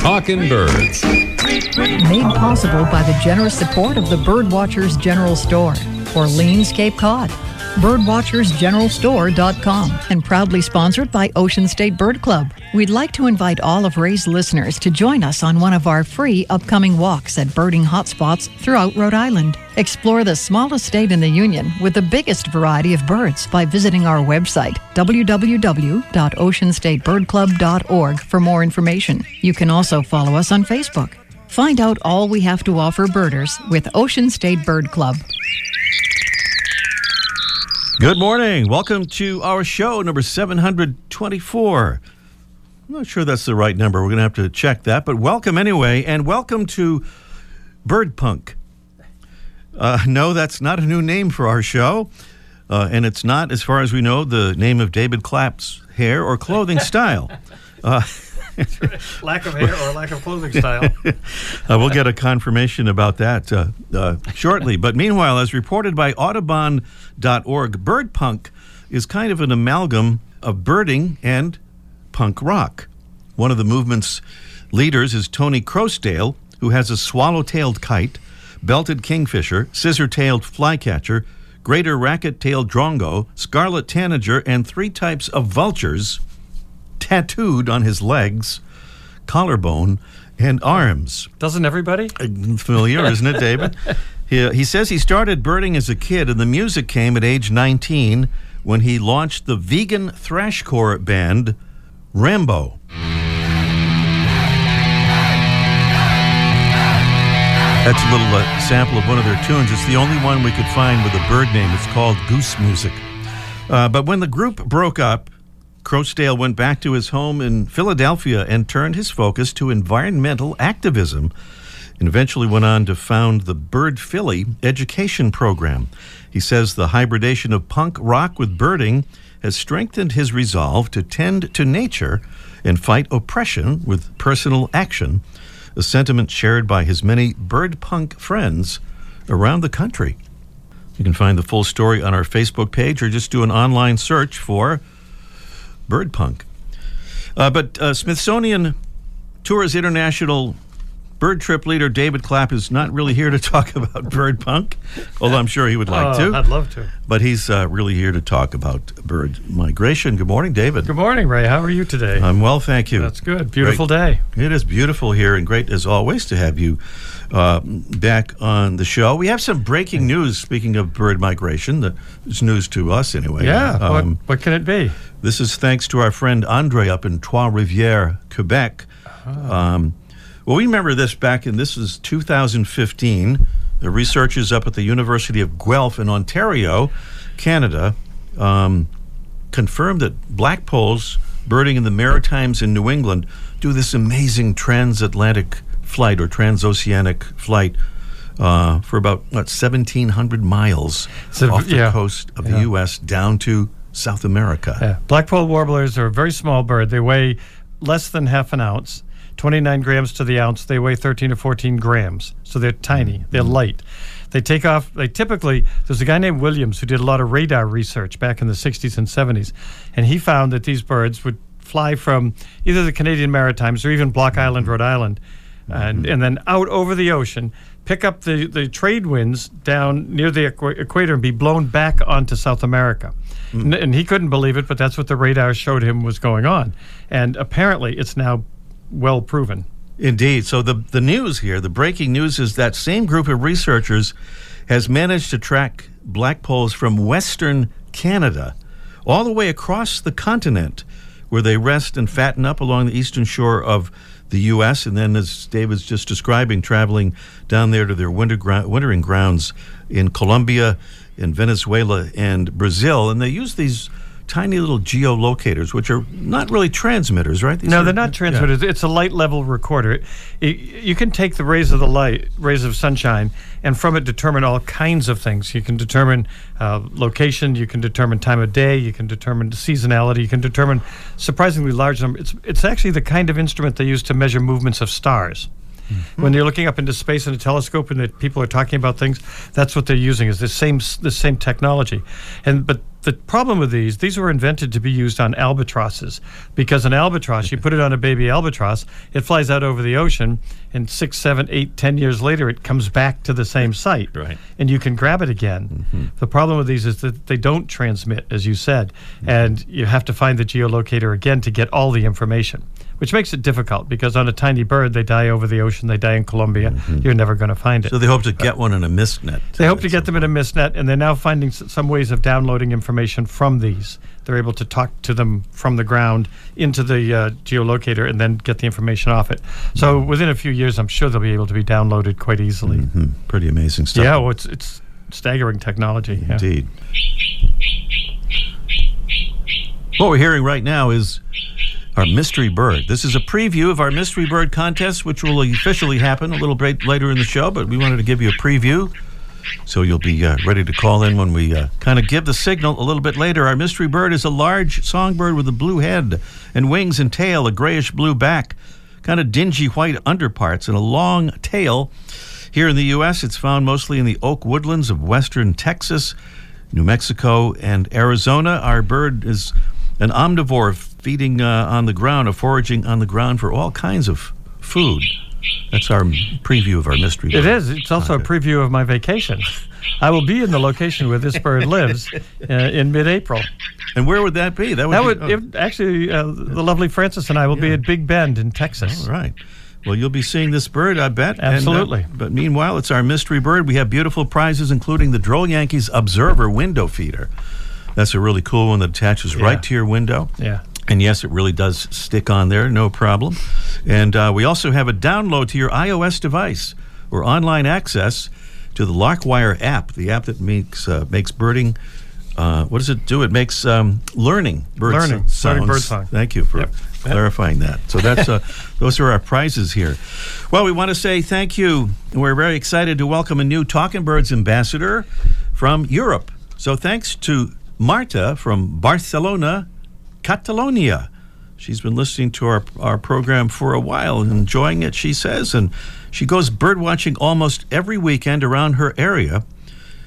Talking Birds. Made possible by the generous support of the Birdwatchers General Store, Orleans, Cape Cod. birdwatchersgeneralstore.com and proudly sponsored by Ocean State Bird Club. We'd like to invite all of Ray's listeners to join us on one of our free upcoming walks at birding hotspots throughout Rhode Island. Explore the smallest state in the Union with the biggest variety of birds by visiting our website, www.oceanstatebirdclub.org, for more information. You can also follow us on Facebook. Find out all we have to offer birders with Ocean State Bird Club. Good morning. Welcome to our show, number 724. I'm not sure that's the right number. We're going to have to check that, but welcome anyway, and welcome to Bird Punk. Uh, no, that's not a new name for our show, uh, and it's not, as far as we know, the name of David Clapp's hair or clothing style. Uh, lack of hair or lack of clothing style. uh, we'll get a confirmation about that uh, uh, shortly. But meanwhile, as reported by Audubon.org, bird punk is kind of an amalgam of birding and punk rock. One of the movement's leaders is Tony Croasdale, who has a swallow tailed kite, belted kingfisher, scissor tailed flycatcher, greater racket tailed drongo, scarlet tanager, and three types of vultures tattooed on his legs, collarbone, and arms. Doesn't everybody? Uh, familiar, isn't it, David? he, uh, he says he started birding as a kid, and the music came at age 19 when he launched the vegan thrashcore band Rambo. That's a little uh, sample of one of their tunes. It's the only one we could find with a bird name. It's called Goose Music. Uh, but when the group broke up, Croasdale went back to his home in Philadelphia and turned his focus to environmental activism and eventually went on to found the Bird Philly education program. He says the hybridation of punk rock with birding has strengthened his resolve to tend to nature and fight oppression with personal action, a sentiment shared by his many bird punk friends around the country. You can find the full story on our Facebook page or just do an online search for Bird Punk. Uh, but uh, Smithsonian Tours International bird trip leader David Clapp is not really here to talk about bird punk, although I'm sure he would like oh, to. I'd love to. But he's uh, really here to talk about bird migration. Good morning, David. Good morning, Ray. How are you today? I'm well, thank you. That's good. Beautiful Great. day. It is beautiful here, and great as always to have you uh, back on the show. We have some breaking news. Speaking of bird migration, that's news to us anyway. Yeah. Um, what, what can it be? This is thanks to our friend Andre up in Trois Rivières, Quebec. Um, well, we remember this back in this is 2015. The researchers up at the University of Guelph in Ontario, Canada, um, confirmed that blackpolls birding in the Maritimes in New England do this amazing transatlantic flight or transoceanic flight uh, for about what 1,700 miles So, off the yeah. coast of the U.S. down to South America. Yeah. Blackpoll warblers are a very small bird. They weigh less than half an ounce, 29 grams to the ounce. They weigh 13 to 14 grams. So they're tiny, mm-hmm. they're light. They take off, they typically, there's a guy named Williams who did a lot of radar research back in the 60s and 70s, and he found that these birds would fly from either the Canadian Maritimes or even Block Island, mm-hmm. Rhode Island, and, mm-hmm. and then out over the ocean, pick up the, the trade winds down near the equa- equator and be blown back onto South America. Mm. N- And he couldn't believe it, but that's what the radar showed him was going on. And apparently, it's now well proven. Indeed. So the the news here, the breaking news is that same group of researchers has managed to track blackpolls from western Canada all the way across the continent where they rest and fatten up along the eastern shore of the U.S. and then, as David's just describing, traveling down there to their winter wintering grounds in Colombia, in Venezuela, and Brazil. And they use these tiny little geolocators, which are not really transmitters, right? These No, are- they're not yeah. transmitters. It's a light level recorder. It, it- you can take the rays of the light, rays of sunshine, and from it determine all kinds of things. You can determine uh, location. You can determine time of day. You can determine seasonality. You can determine surprisingly large number. It's it's actually the kind of instrument they use to measure movements of stars. Hmm. When they're looking up into space in a telescope and that people are talking about things, that's what they're using is the same the same technology. And but the problem with these, these were invented to be used on albatrosses because an albatross, you put it on a baby albatross, it flies out over the ocean, and six, seven, eight, ten years later, it comes back to the same site, Right. and you can grab it again. Mm-hmm. The problem with these is that they don't transmit, as you said, mm-hmm. and you have to find the geolocator again to get all the information. Which makes it difficult because on a tiny bird, they die over the ocean, they die in Colombia. You're never going to find it. So they hope to get one in a mist net. They hope to get them in a mistnet, and they're now finding some ways of downloading information from these. They're able to talk to them from the ground into the uh, geolocator and then get the information off it. So within a few years, I'm sure they'll be able to be downloaded quite easily. Hmm, pretty amazing stuff. Yeah, well, it's it's staggering technology. yeah. Indeed. What we're hearing right now is our mystery bird. This is a preview of our mystery bird contest, which will officially happen a little bit later in the show, but we wanted to give you a preview. So you'll be uh, ready to call in when we uh, kind of give the signal a little bit later. Our mystery bird is a large songbird with a blue head and wings and tail, a grayish blue back, kind of dingy white underparts, and a long tail. Here in the U.S., it's found mostly in the oak woodlands of western Texas, New Mexico, and Arizona. Our bird is an omnivore, feeding uh, on the ground, or foraging on the ground for all kinds of food. That's our preview of our mystery. It is. It's also a preview of my vacation. I will be in the location where this bird lives uh, in mid-April. And where would that be? That would, That be, oh, it, actually uh, the lovely Francis and I will be at Big Bend in Texas. all right. Well, you'll be seeing this bird, I bet. And, uh, Absolutely. but meanwhile, it's our mystery bird. We have beautiful prizes, including the Droll Yankees Observer window feeder. That's a really cool one that attaches right to your window. Yeah. And yes, it really does stick on there, no problem. And uh, we also have a download to your iOS device or online access to the Larkwire app, the app that makes uh, makes birding. Uh, what does it do? It makes um, learning bird Learning, s- learning sounds. bird song. Thank you for Yep. clarifying that. So that's uh, those are our prizes here. Well, we want to say thank you. We're very excited to welcome a new Talking Birds ambassador from Europe. So thanks to Marta from Barcelona, Catalonia. She's been listening to our, our program for a while enjoying it, she says. And she goes bird watching almost every weekend around her area.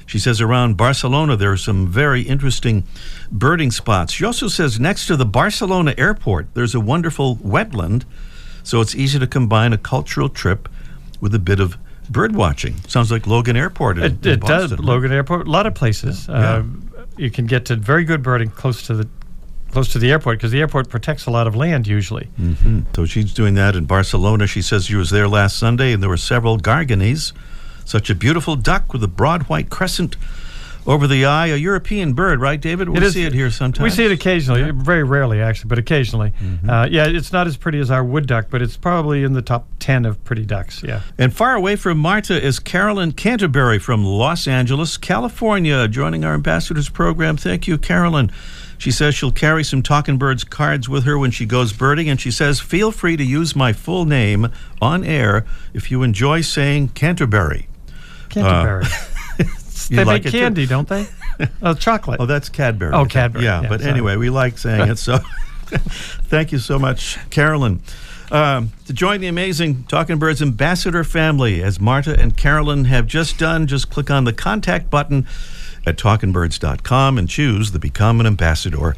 She says around Barcelona there are some very interesting birding spots. She also says next to the Barcelona airport there's a wonderful wetland, so it's easy to combine a cultural trip with a bit of bird watching. Sounds like Logan Airport in, It, in it does. Logan Airport, a lot of places. Uh, you can get to very good birding close to the close to the airport because the airport protects a lot of land usually. Mm. So she's doing that in Barcelona. She says she was there last Sunday and there were several garganeys, Such a beautiful duck with a broad white crescent over the eye. A European bird, right, David? We It is- see it here sometimes. We see it occasionally, very rarely actually, but occasionally. Mm-hmm. Uh, yeah, it's not as pretty as our wood duck, but it's probably in the top ten of pretty ducks. Yeah. And far away from Marta is Carolyn Canterbury from Los Angeles, California, joining our ambassadors program. Thank you, Carolyn. She says she'll carry some Talking Birds cards with her when she goes birding, and she says, feel free to use my full name on air if you enjoy saying Canterbury. Canterbury. You they like make it too? candy, don't they? oh, chocolate. Oh, that's Cadbury. Oh, Cadbury. Yeah, Yeah, but sorry. anyway, we like saying it. So thank you so much, Carolyn. Um, to join the amazing Talking Birds ambassador family, as Marta and Carolyn have just done, just click on the contact button at talkingbirds.com and choose the Become an Ambassador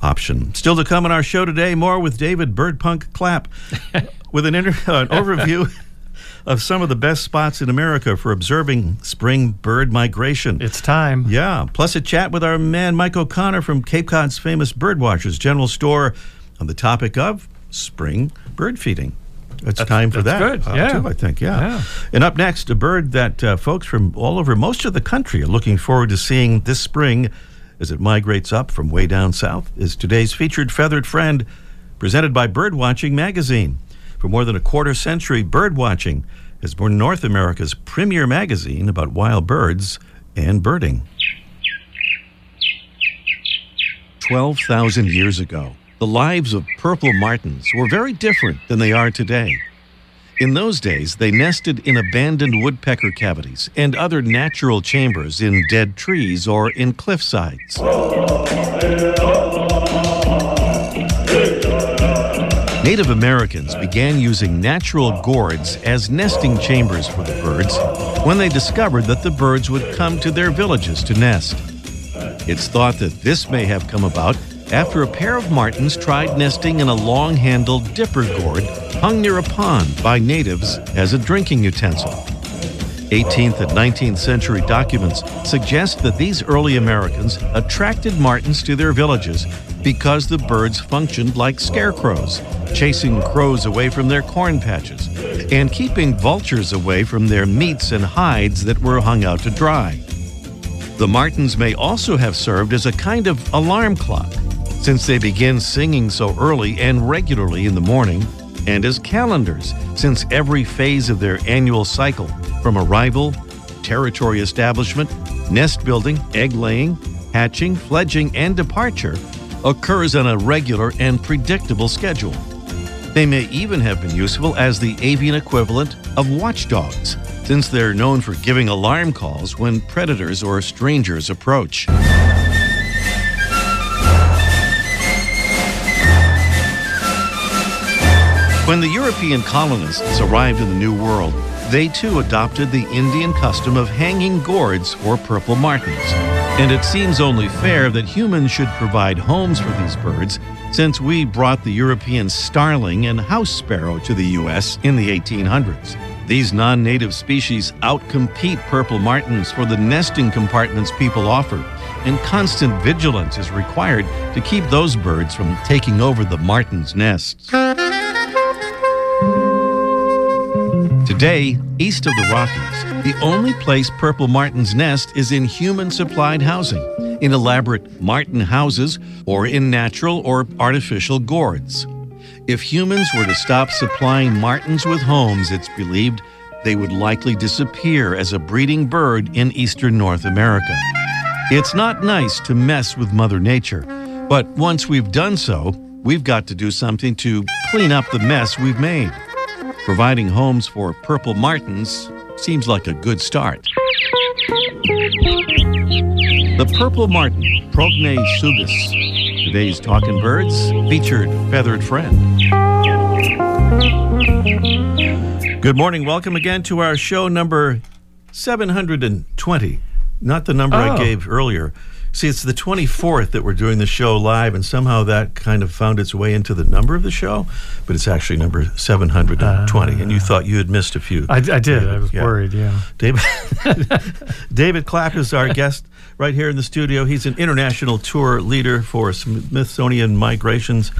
option. Still to come on our show today, more with David Birdpunk Clapp with an, inter- an overview of some of the best spots in America for observing spring bird migration. it's time. Yeah, plus a chat with our man Mike O'Connor from Cape Cod's famous Birdwatchers General Store on the topic of spring bird feeding. It's time for that's that. good, uh, yeah. too, I think, yeah. Yeah. And up next, a bird that uh, folks from all over most of the country are looking forward to seeing this spring as it migrates up from way down south is today's featured feathered friend, presented by Birdwatching Magazine. For more than a quarter century, Birdwatching has been North America's premier magazine about wild birds and birding. 12,000 years ago, the lives of purple martins were very different than they are today. In those days, they nested in abandoned woodpecker cavities and other natural chambers in dead trees or in cliff sides. Native Americans began using natural gourds as nesting chambers for the birds when they discovered that the birds would come to their villages to nest. It's thought that this may have come about after a pair of martins tried nesting in a long handled dipper gourd hung near a pond by natives as a drinking utensil. 18th and 19th century documents suggest that these early Americans attracted martins to their villages because the birds functioned like scarecrows, chasing crows away from their corn patches and keeping vultures away from their meats and hides that were hung out to dry. The martins may also have served as a kind of alarm clock, since they begin singing so early and regularly in the morning, and as calendars, since every phase of their annual cycle, from arrival, territory establishment, nest building, egg laying, hatching, fledging, and departure, occurs on a regular and predictable schedule. They may even have been useful as the avian equivalent of watchdogs, since they're known for giving alarm calls when predators or strangers approach. When the European colonists arrived in the New World, they too adopted the Indian custom of hanging gourds or purple martins. And it seems only fair that humans should provide homes for these birds since we brought the European starling and house sparrow to the U.S. in the 1800s. These non native species outcompete purple martins for the nesting compartments people offer, and constant vigilance is required to keep those birds from taking over the martin's nests. Today, east of the Rockies, the only place purple martins nest is in human supplied housing, in elaborate martin houses, or in natural or artificial gourds. If humans were to stop supplying martins with homes, it's believed they would likely disappear as a breeding bird in eastern North America. It's not nice to mess with Mother Nature, but once we've done so, we've got to do something to clean up the mess we've made. Providing homes for purple martins seems like a good start. The purple martin, Progne subis, today's Talking Birds, featured feathered friend. Good morning. Welcome again to our show number 720. Not the number I Oh. gave earlier. See, it's the 24th that we're doing the show live, and somehow that kind of found its way into the number of the show, but it's actually number 720. and you ah. thought you had missed a few. I, I did. I was Yeah. worried. Yeah. David David Clapp is our guest right here in the studio. He's an international tour leader for Smithsonian Migrations,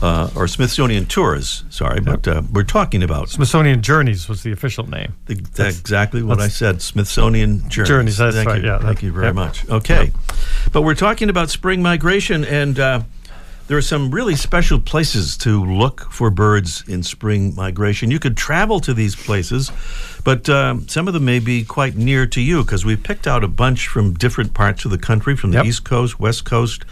uh, or Smithsonian Tours. Sorry, but uh, we're talking about Smithsonian Journeys was the official name. the, that's exactly what I said. Smithsonian Journeys. Journeys, that's Thank right, You. yeah, Thank you very yep. much. Okay, but we're talking about spring migration, and uh, there are some really special places to look for birds in spring migration. You could travel to these places, but um, some of them may be quite near to you because we picked out a bunch from different parts of the country, from the Yep. East Coast, West Coast,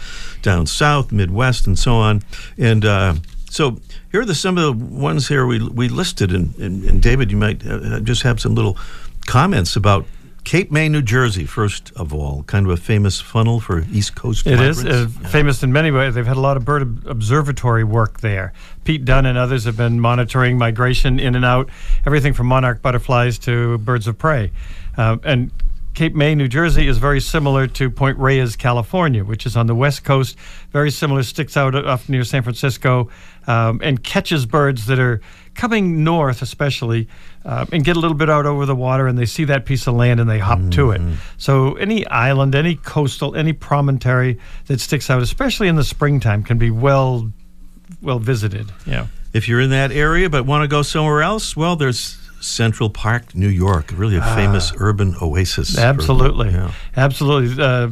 down South, Midwest, and so on. And uh, so here are the, some of the ones here we, we listed. And, and, and David, you might uh, just have some little comments about Cape May, New Jersey, first of all, kind of a famous funnel for East Coast It is migrants. uh, famous in many ways. They've had a lot of bird ob- observatory work there. Pete Dunne and others have been monitoring migration in and out, everything from monarch butterflies to birds of prey. Um, and Cape May, New Jersey, is very similar to Point Reyes, California, which is on the west coast. Very similar, sticks out up near San Francisco, um, and catches birds that are coming north, especially, uh, and get a little bit out over the water, and they see that piece of land and they hop to it. So any island, any coastal, any promontory that sticks out, especially in the springtime, can be well well visited. Yeah. If you're in that area but want to go somewhere else, well, there's Central Park, New York, really a famous urban oasis. Ah. Absolutely, yeah. absolutely. Uh,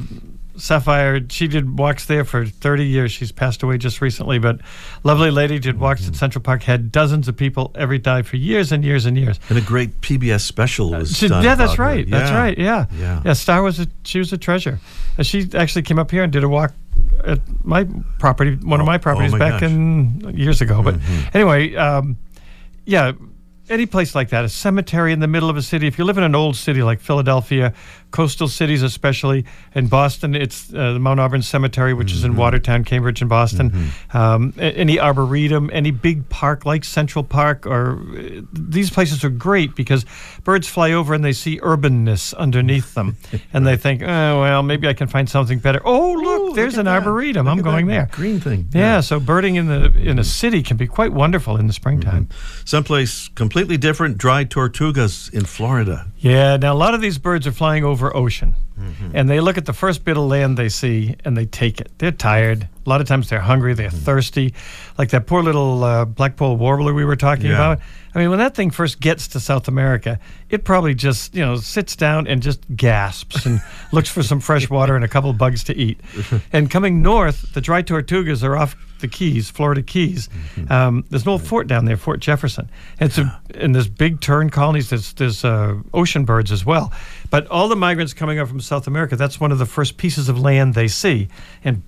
Saphir, she did walks there for 30 years. She's passed away just recently, but lovely lady did walks Mm-hmm. at Central Park. Had dozens of people every day for years and years and years. And a great PBS special was She- done yeah, that's right. That's right. Yeah. Yeah. Yeah. Starr was a she was a treasure. Uh, she actually came up here and did a walk at my property, one of Oh, my oh properties my back gosh. in years ago. But Mhm. anyway, um, yeah, any place like that, a cemetery in the middle of a city. If you live in an old city like Philadelphia, coastal cities especially, in Boston, it's uh, the Mount Auburn Cemetery, which mm-hmm. is in mm-hmm. Watertown, Cambridge, and Boston. Mm-hmm. Um, any arboretum, any big park like Central Park, or uh, these places are great because birds fly over and they see urbanness underneath them, and they think, oh well, maybe I can find something better. Oh look, there's look an arboretum. I'm going there. Green thing. Yeah. yeah. So birding in the in a city can be quite wonderful in the springtime. Mm-hmm. Someplace completely different, dried tortugas in Florida. Yeah, now a lot of these birds are flying over ocean. Mm-hmm. And they look at the first bit of land they see and they take it. They're tired. A lot of times they're hungry, they're mm-hmm. thirsty. Like that poor little uh, blackpoll warbler we were talking yeah. about. I mean, when that thing first gets to South America, it probably just, you know, sits down and just gasps and looks for some fresh water and a couple of bugs to eat. and coming north, the dry tortugas are off the Keys, Florida Keys. Mm-hmm. Um, there's an old fort down there, Fort Jefferson. And, a, and there's big tern colonies, there's, there's uh, ocean birds as well. But all the migrants coming up from South America, that's one of the first pieces of land they see. And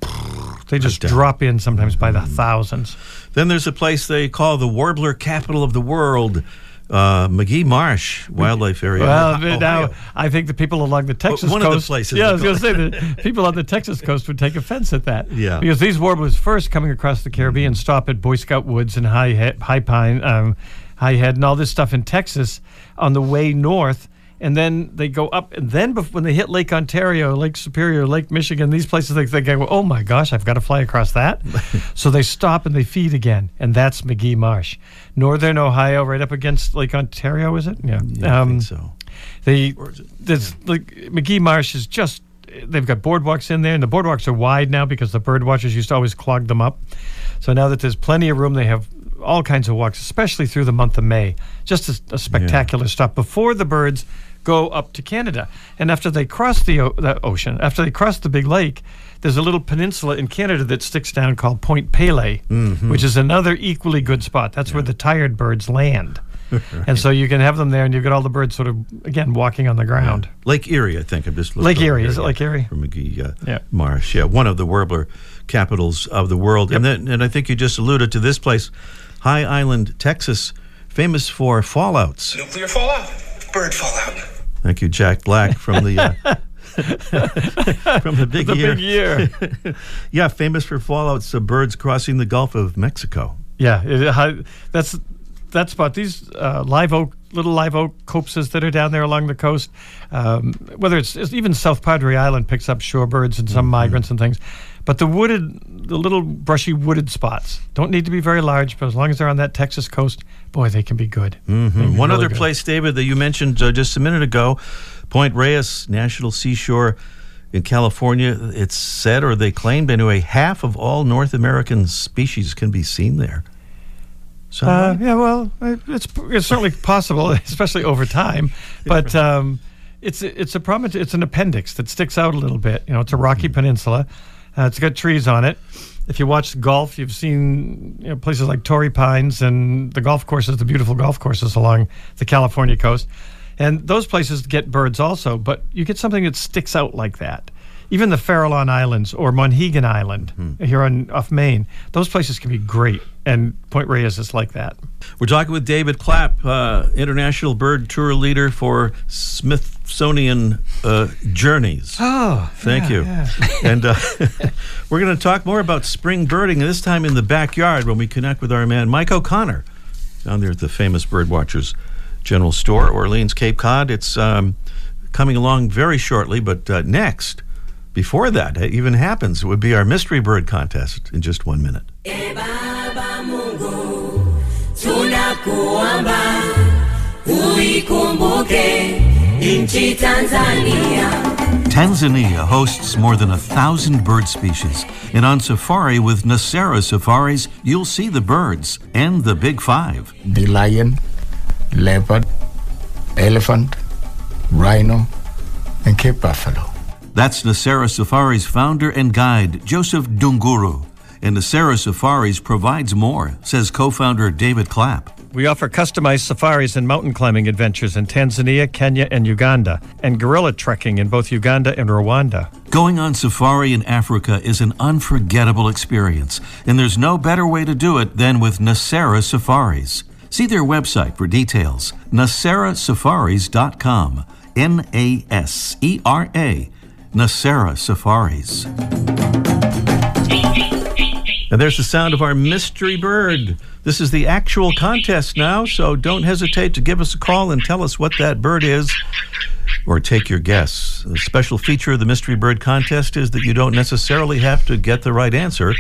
they just drop in sometimes by the mm-hmm. thousands. Then there's a place they call the warbler capital of the world. Uh, Magee Marsh Wildlife Area. Well, Ohio. now I think the people along the Texas one coast. of the places. Yeah, I was going to say the people on the Texas coast would take offense at that. Yeah, because these warblers first coming across the Caribbean stop at Boy Scout Woods and High High Pine, um, High Head, and all this stuff in Texas on the way north and then they go up, and then when they hit Lake Ontario, Lake Superior, Lake Michigan, these places, they, they go, oh my gosh, I've got to fly across that. so they stop and they feed again, and that's Magee Marsh, Northern Ohio, right up against Lake Ontario, is it? Yeah, yeah um, I think so. They, there's yeah. like Magee Marsh is just they've got boardwalks in there, and the boardwalks are wide now because the bird watchers used to always clog them up. So now that there's plenty of room, they have all kinds of walks, especially through the month of May. Just a, a spectacular yeah. stop before the birds go up to Canada. And after they cross the, o- the ocean, after they cross the big lake, there's a little peninsula in Canada that sticks down called Point Pelee, mm-hmm. which is another equally good spot. That's yeah. where the tired birds land. right. And so you can have them there, and you've got all the birds sort of again walking on the ground. Yeah. Lake Erie, I think. I'm just Lake Erie. Is it Lake Erie? From Magee uh, yeah. Marsh. Yeah, one of the warbler capitals of the world. Yep. And then, and I think you just alluded to this place, High Island, Texas, famous for fallouts. Nuclear fallout, bird fallout. Thank you, Jack Black from the uh, from the big the year. Big year. yeah, famous for fallouts of birds crossing the Gulf of Mexico. Yeah, it, that's that spot. These uh, live oak, little live oak copses that are down there along the coast, um, whether it's, it's, even South Padre Island picks up shorebirds and some mm-hmm. migrants and things. But the wooded, the little brushy wooded spots don't need to be very large, but as long as they're on that Texas coast, boy, they can be good. Mm-hmm. Be One really other good. place, David, that you mentioned uh, just a minute ago, Point Reyes National Seashore in California. It's said, or they claimed anyway, half of all North American species can be seen there. So, uh, yeah, well, it's it's certainly possible, especially over time. But um, it's it's a prominent, it's an appendix that sticks out a little bit. You know, it's a rocky mm-hmm. peninsula. Uh, it's got trees on it. If you watch golf, you've seen you know, places like Torrey Pines and the golf courses, the beautiful golf courses along the California coast. And those places get birds also, but you get something that sticks out like that. Even the Farallon Islands or Monhegan Island mm-hmm. here on off Maine, those places can be great, and Point Reyes is like that. We're talking with David Clapp, uh, international bird tour leader for Smithsonian uh, Journeys. Oh, thank yeah, you. Yeah. and uh, we're going to talk more about spring birding, this time in the backyard when we connect with our man Mike O'Connor down there at the famous Birdwatchers General Store, Orleans, Cape Cod. It's um, coming along very shortly, but uh, next before that even happens, it would be our mystery bird contest in just one minute. Tanzania hosts more than a thousand bird species. And on safari with Nasera Safaris, you'll see the birds and the big five. The lion, leopard, elephant, rhino, and Cape buffalo. That's Nasera Safaris founder and guide, Joseph Dunguru. And Nasera Safaris provides more, says co founder David Clapp. We offer customized safaris and mountain climbing adventures in Tanzania, Kenya, and Uganda, and gorilla trekking in both Uganda and Rwanda. Going on safari in Africa is an unforgettable experience, and there's no better way to do it than with Nasera Safaris. See their website for details naserasafaris.com. N A S E R A, Nasera Safaris. And there's the sound of our mystery bird. This is the actual contest now, so don't hesitate to give us a call and tell us what that bird is or take your guess. The special feature of the Mystery Bird contest is that you don't necessarily have to get the right answer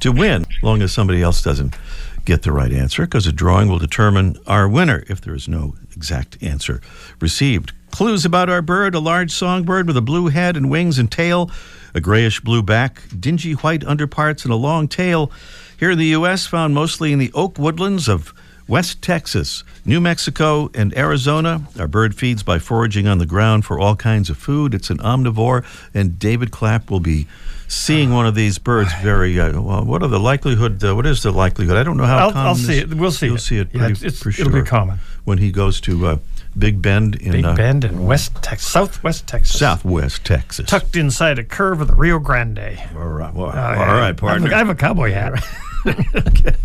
to win, as long as somebody else doesn't get the right answer, because a drawing will determine our winner if there is no exact answer received. Clues about our bird a large songbird with a blue head and wings and tail, a grayish blue back, dingy white underparts, and a long tail. Here in the U.S., found mostly in the oak woodlands of West Texas, New Mexico, and Arizona. Our bird feeds by foraging on the ground for all kinds of food. It's an omnivore, and David Clapp will be seeing one of these birds very uh, well. What are the likelihood? Uh, what is the likelihood? I don't know how I'll, common. I'll see it. We'll see You'll it. see it Yeah, pretty, it's- it's- for sure. it'll be common. when he goes to uh, Big Bend in Big uh, Bend in West Texas, Southwest Texas, Southwest Texas. tucked inside a curve of the Rio Grande. All right, well, Oh, all yeah. right, partner. I have a cowboy hat.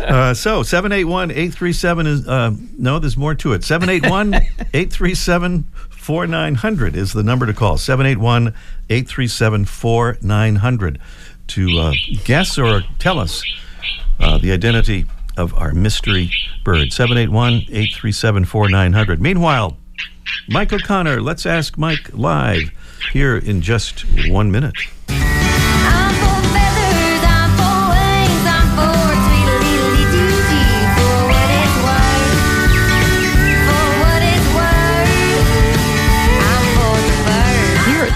Uh, so 781-837 is uh, no, there's more to it. 781-837-4900 is the number to call. 781-837-4900 to uh, guess or tell us uh, the identity of our mystery bird. 781-837-4900. Meanwhile, Mike O'Connor, let's ask Mike live here in just one minute.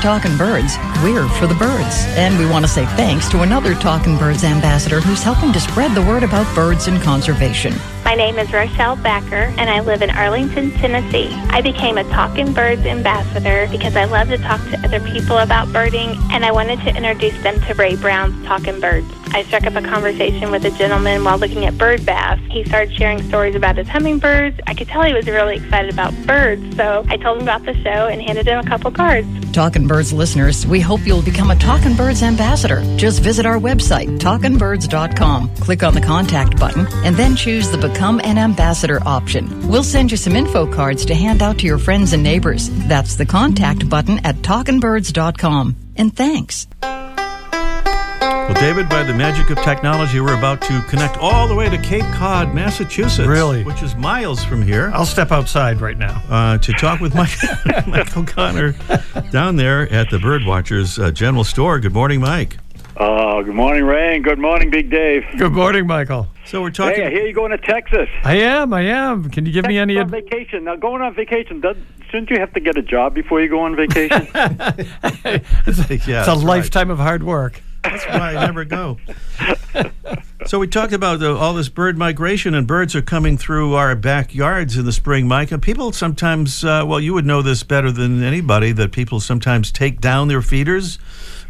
Birds. Here at Talkin' Birds, we're for the birds. And we want to say thanks to another Talking Birds ambassador who's helping to spread the word about birds and conservation. My name is Rochelle Becker, and I live in Arlington, Tennessee. I became a Talking Birds ambassador because I love to talk to other people about birding, and I wanted to introduce them to Ray Brown's Talking Birds. I struck up a conversation with a gentleman while looking at bird baths. He started sharing stories about his hummingbirds. I could tell he was really excited about birds, so I told him about the show and handed him a couple cards. Talkin' Birds listeners, we hope you'll become a Talkin' Birds ambassador. Just visit our website, talkinbirds.com. Click on the contact button and then choose the Become an Ambassador option. We'll send you some info cards to hand out to your friends and neighbors. That's the contact button at talkinbirds.com. And thanks. Well, David, by the magic of technology, we're about to connect all the way to Cape Cod, Massachusetts. Really? Which is miles from here. I'll step outside right now. Uh, to talk with Mike, Mike O'Connor down there at the Birdwatchers uh, General Store. Good morning, Mike. Uh, good morning, Ray, and good morning, Big Dave. Good morning, Michael. So we're talking. Hey, I hear you going to Texas. I am. I am. Can you give me any? on Ad- vacation. Now, going on vacation, does, shouldn't you have to get a job before you go on vacation? yeah, it's that's a right. lifetime of hard work. That's why I never go. so we talked about the, all this bird migration, and birds are coming through our backyards in the spring, Mike. And people sometimes, uh, well, you would know this better than anybody, that people sometimes take down their feeders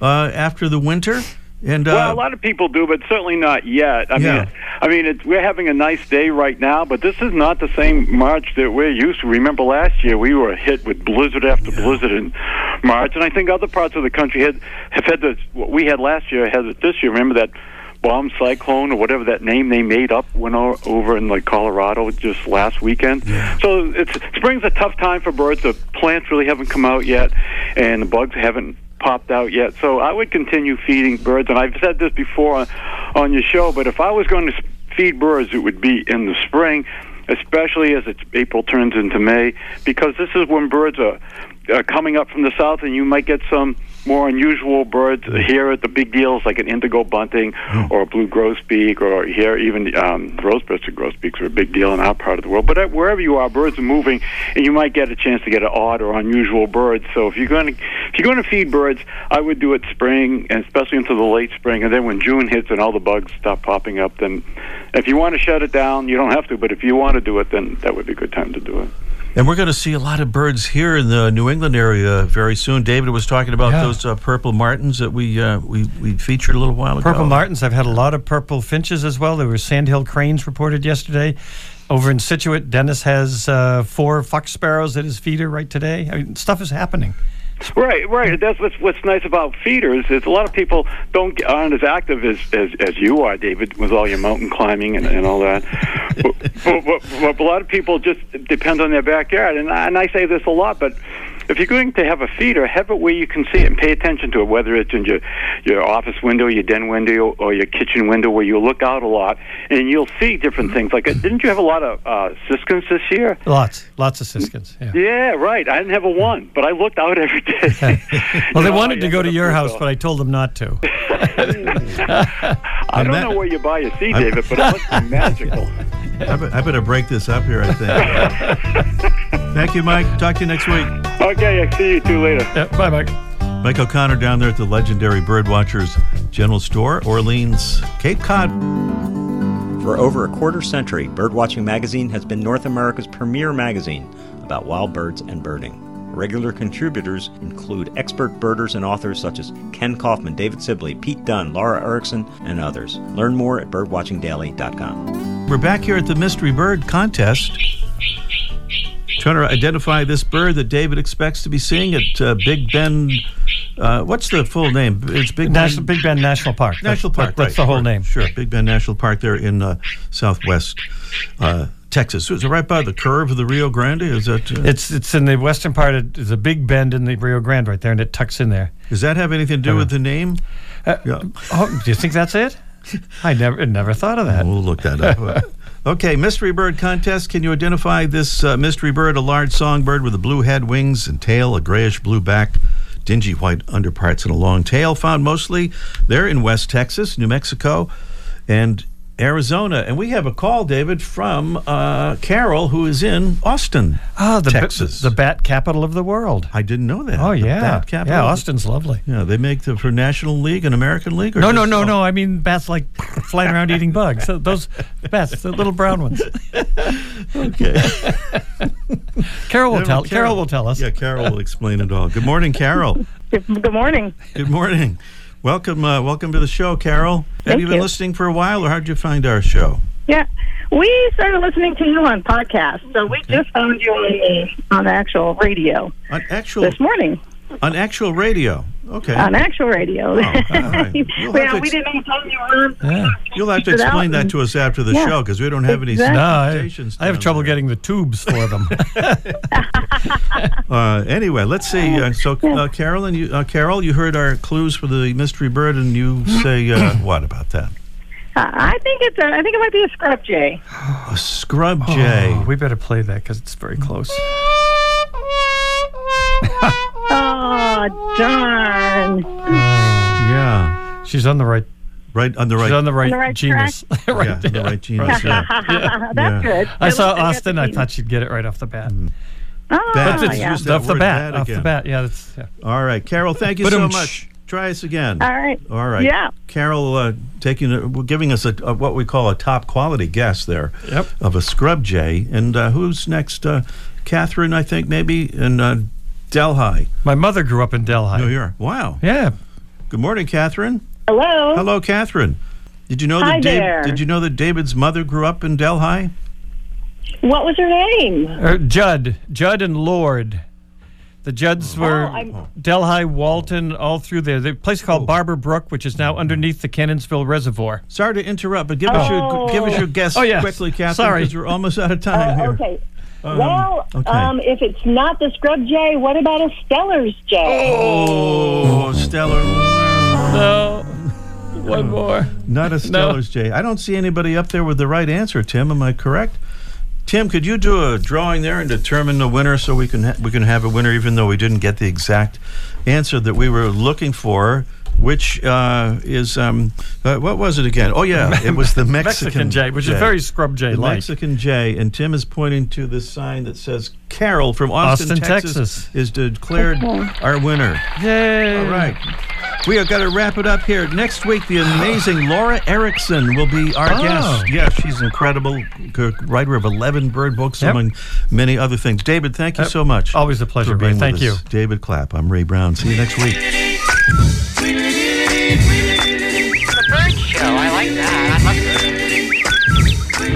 uh, after the winter. And uh, well, a lot of people do, but certainly not yet. I Yeah. mean, I mean, it's, we're having a nice day right now, but this is not the same March that we're used to. Remember last year we were hit with blizzard after blizzard in March, and I think other parts of the country had have had the what we had last year has it this year. Remember that bomb cyclone or whatever that name they made up went over in like Colorado just last weekend. So it's spring's a tough time for birds. The plants really haven't come out yet, and the bugs haven't popped out yet. So I would continue feeding birds, and I've said this before on, on your show. But if I was going to feed birds, it would be in the spring, especially as it's April turns into May, because this is when birds are uh, coming up from the south, and you might get some more unusual birds. Here at the big deals like an indigo bunting or a blue grosbeak or here even um, rose-breasted grosbeaks are a big deal in our part of the world. But wherever you are birds are moving and you might get a chance to get an odd or unusual bird. So if you're going to if you're going to feed birds I would do it spring and especially into the late spring. And then when June hits and all the bugs stop popping up then if you want to shut it down you don't have to but if you want to do it then that would be a good time to do it And we're going to see a lot of birds here in the New England area very soon. David was talking about Yeah. those uh, purple martins that we uh, we we featured a little while ago. Purple martins. I've had a lot of purple finches as well. There were sandhill cranes reported yesterday. Over in Scituate, Dennis has uh, four fox sparrows at his feeder right today. I mean, stuff is happening. Right, right. That's what's what's nice about feeders is a lot of people don't aren't as active as as, as you are, David, with all your mountain climbing and, and all that. but, but, but, but a lot of people just depend on their backyard, and I, and I say this a lot, but. If you're going to have a feeder, have it where you can see it and pay attention to it, whether it's in your your office window, your den window, or your kitchen window, where you look out a lot, and you'll see different things. Like, uh, didn't you have a lot of uh, siskins this year? Lots, lots of siskins. Yeah. Yeah, right. I didn't have a one, but I looked out every day. Well, they know, wanted to go to your house, but I told them not to. I don't know where you buy your seed, David, but it be magical. I, be- I better break this up here, I think. Thank you, Mike. Talk to you next week. Okay, I see you two later. Yeah, bye, Mike. Mike O'Connor down there at the legendary Birdwatchers General Store, Orleans, Cape Cod. For over a quarter century, Birdwatching Magazine has been North America's premier magazine about wild birds and birding. Regular contributors include expert birders and authors such as Kenn Kaufman, David Sibley, Pete Dunne, Laura Erickson, and others. Learn more at birdwatchingdaily.com. We're back here at the Mystery Bird Contest. Trying to identify this bird that David expects to be seeing at uh, Big Bend. Uh, what's the full name? It's Big National, Bend Big Bend National Park. National That's- Park. That's right, the whole name. Sure, Big Bend National Park there in uh, Southwest uh, Texas. So is it right by the curve of the Rio Grande? Is that? Uh, It's it's in the western part. Of, there's a big bend in the Rio Grande right there, and it tucks in there. does that have anything to do with the name? Uh, Yeah. Oh, do you think that's it? I never never thought of that. We'll look that up. okay, mystery bird contest. Can you identify this uh, mystery bird? A large songbird with a blue head, wings, and tail, a grayish blue back, dingy white underparts, and a long tail. Found mostly there in West Texas, New Mexico, and Arizona. And we have a call, David, from uh, Carol, who is in Austin, Ah, the ba- Texas. the bat capital of the world. I didn't know that. Oh The yeah, bat capital yeah. of- Austin's lovely. Yeah, they make the for National League and American League. Or No, no, just- no, oh. no. I mean bats like flying around eating bugs. So those bats, the little brown ones. Okay. Carol will Yeah, tell. well, Carol will tell us. Yeah, Carol will explain it all. Good morning, Carol. Good morning. Good morning. Welcome, uh, welcome to the show, Carol. Have Thank you been you. listening for a while, or how did you find our show? Yeah, we started listening to you on podcast, so we just found you on the on the actual radio On actual this morning. On actual radio. Okay. On actual radio. Oh, all right. You'll yeah, to we didn't know what time you were on. Yeah. You'll have to Check it out explain that to us after the Yeah, show because we don't have any exactly. No, I. I have trouble there. getting the tubes for them. Uh, anyway, let's see. Uh, so, uh, Carolyn, you, uh, Carol, you heard our clues for the mystery bird, and you say uh, what about that? Uh, I think it's. A, I think it might be a scrub jay. A scrub jay. Oh, we better play that because it's very close. Oh darn! Yeah, She's on the right. right on the right. She's on the right, the right genus. right yeah, on the there. right genus. Yeah. That's Yeah. good. I saw Austin. I thought she'd get it right off the bat. Oh, Bat. But it's yeah. Use that off the bat. bat Off the bat. Yeah. That's, yeah. All right, Carol. Thank you so much. Try us again. All right. All right. Yeah. Carol, uh, taking a, giving us a, a what we call a top quality guess there Yep. of a scrub jay. And uh, who's next? Uh, Catherine, I think maybe and uh, Delhi. My mother grew up in Delhi. New York. Wow. Yeah. Good morning, Catherine. Hello. Hello, Catherine. Did you know Hi that Dave, there. Did you know that David's mother grew up in Delhi? What was her name? Uh, Judd, Judd and Lord. The Judds were Oh, Delhi, Walton, all through there. The place Oh. called Barber Brook, which is now underneath the Cannonsville Reservoir. Sorry to interrupt, but give us your Oh. give us your guess Oh, yes. quickly, Catherine, Sorry. because we're almost out of time Oh, here. okay. Well, okay. um, if it's not the scrub jay, what about a Steller's jay? Oh, stellar. No. One more. Not a Steller's Jay. I don't see anybody up there with the right answer, Tim. Am I correct? Tim, could you do a drawing there and determine the winner so we can ha- we can have a winner even though we didn't get the exact answer that we were looking for, which uh, is um, uh, what was it again? Oh yeah, it was the Mexican, Mexican jay, which is very scrub jay The like. Mexican jay, and Tim is pointing to the sign that says Carol from Austin, Austin, Texas, Texas. is declared our winner. Yay. All right. We have got to wrap it up here. Next week, the amazing Laura Erickson will be our Oh. guest. Yes, she's incredible. Writer of 11 bird books, Yep. among many other things. David, thank you Yep. so much. Always a pleasure, for being Ray. Thank with you. us. David Clapp. I'm Ray Brown. See you next week.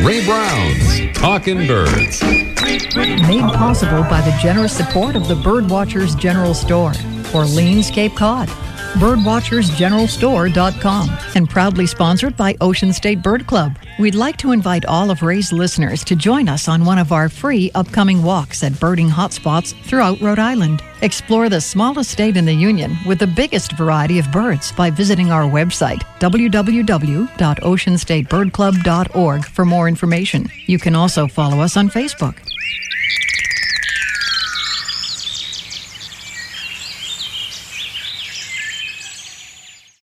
Ray Brown's Talking Birds. Made possible by the generous support of the Birdwatchers General Store. Orleans, Cape Cod. BirdwatchersGeneralStore.com and proudly sponsored by Ocean State Bird Club. We'd like to invite all of Ray's listeners to join us on one of our free upcoming walks at birding hotspots throughout Rhode Island. Explore the smallest state in the Union with the biggest variety of birds by visiting our website, www.oceanstatebirdclub.org, for more information. You can also follow us on Facebook.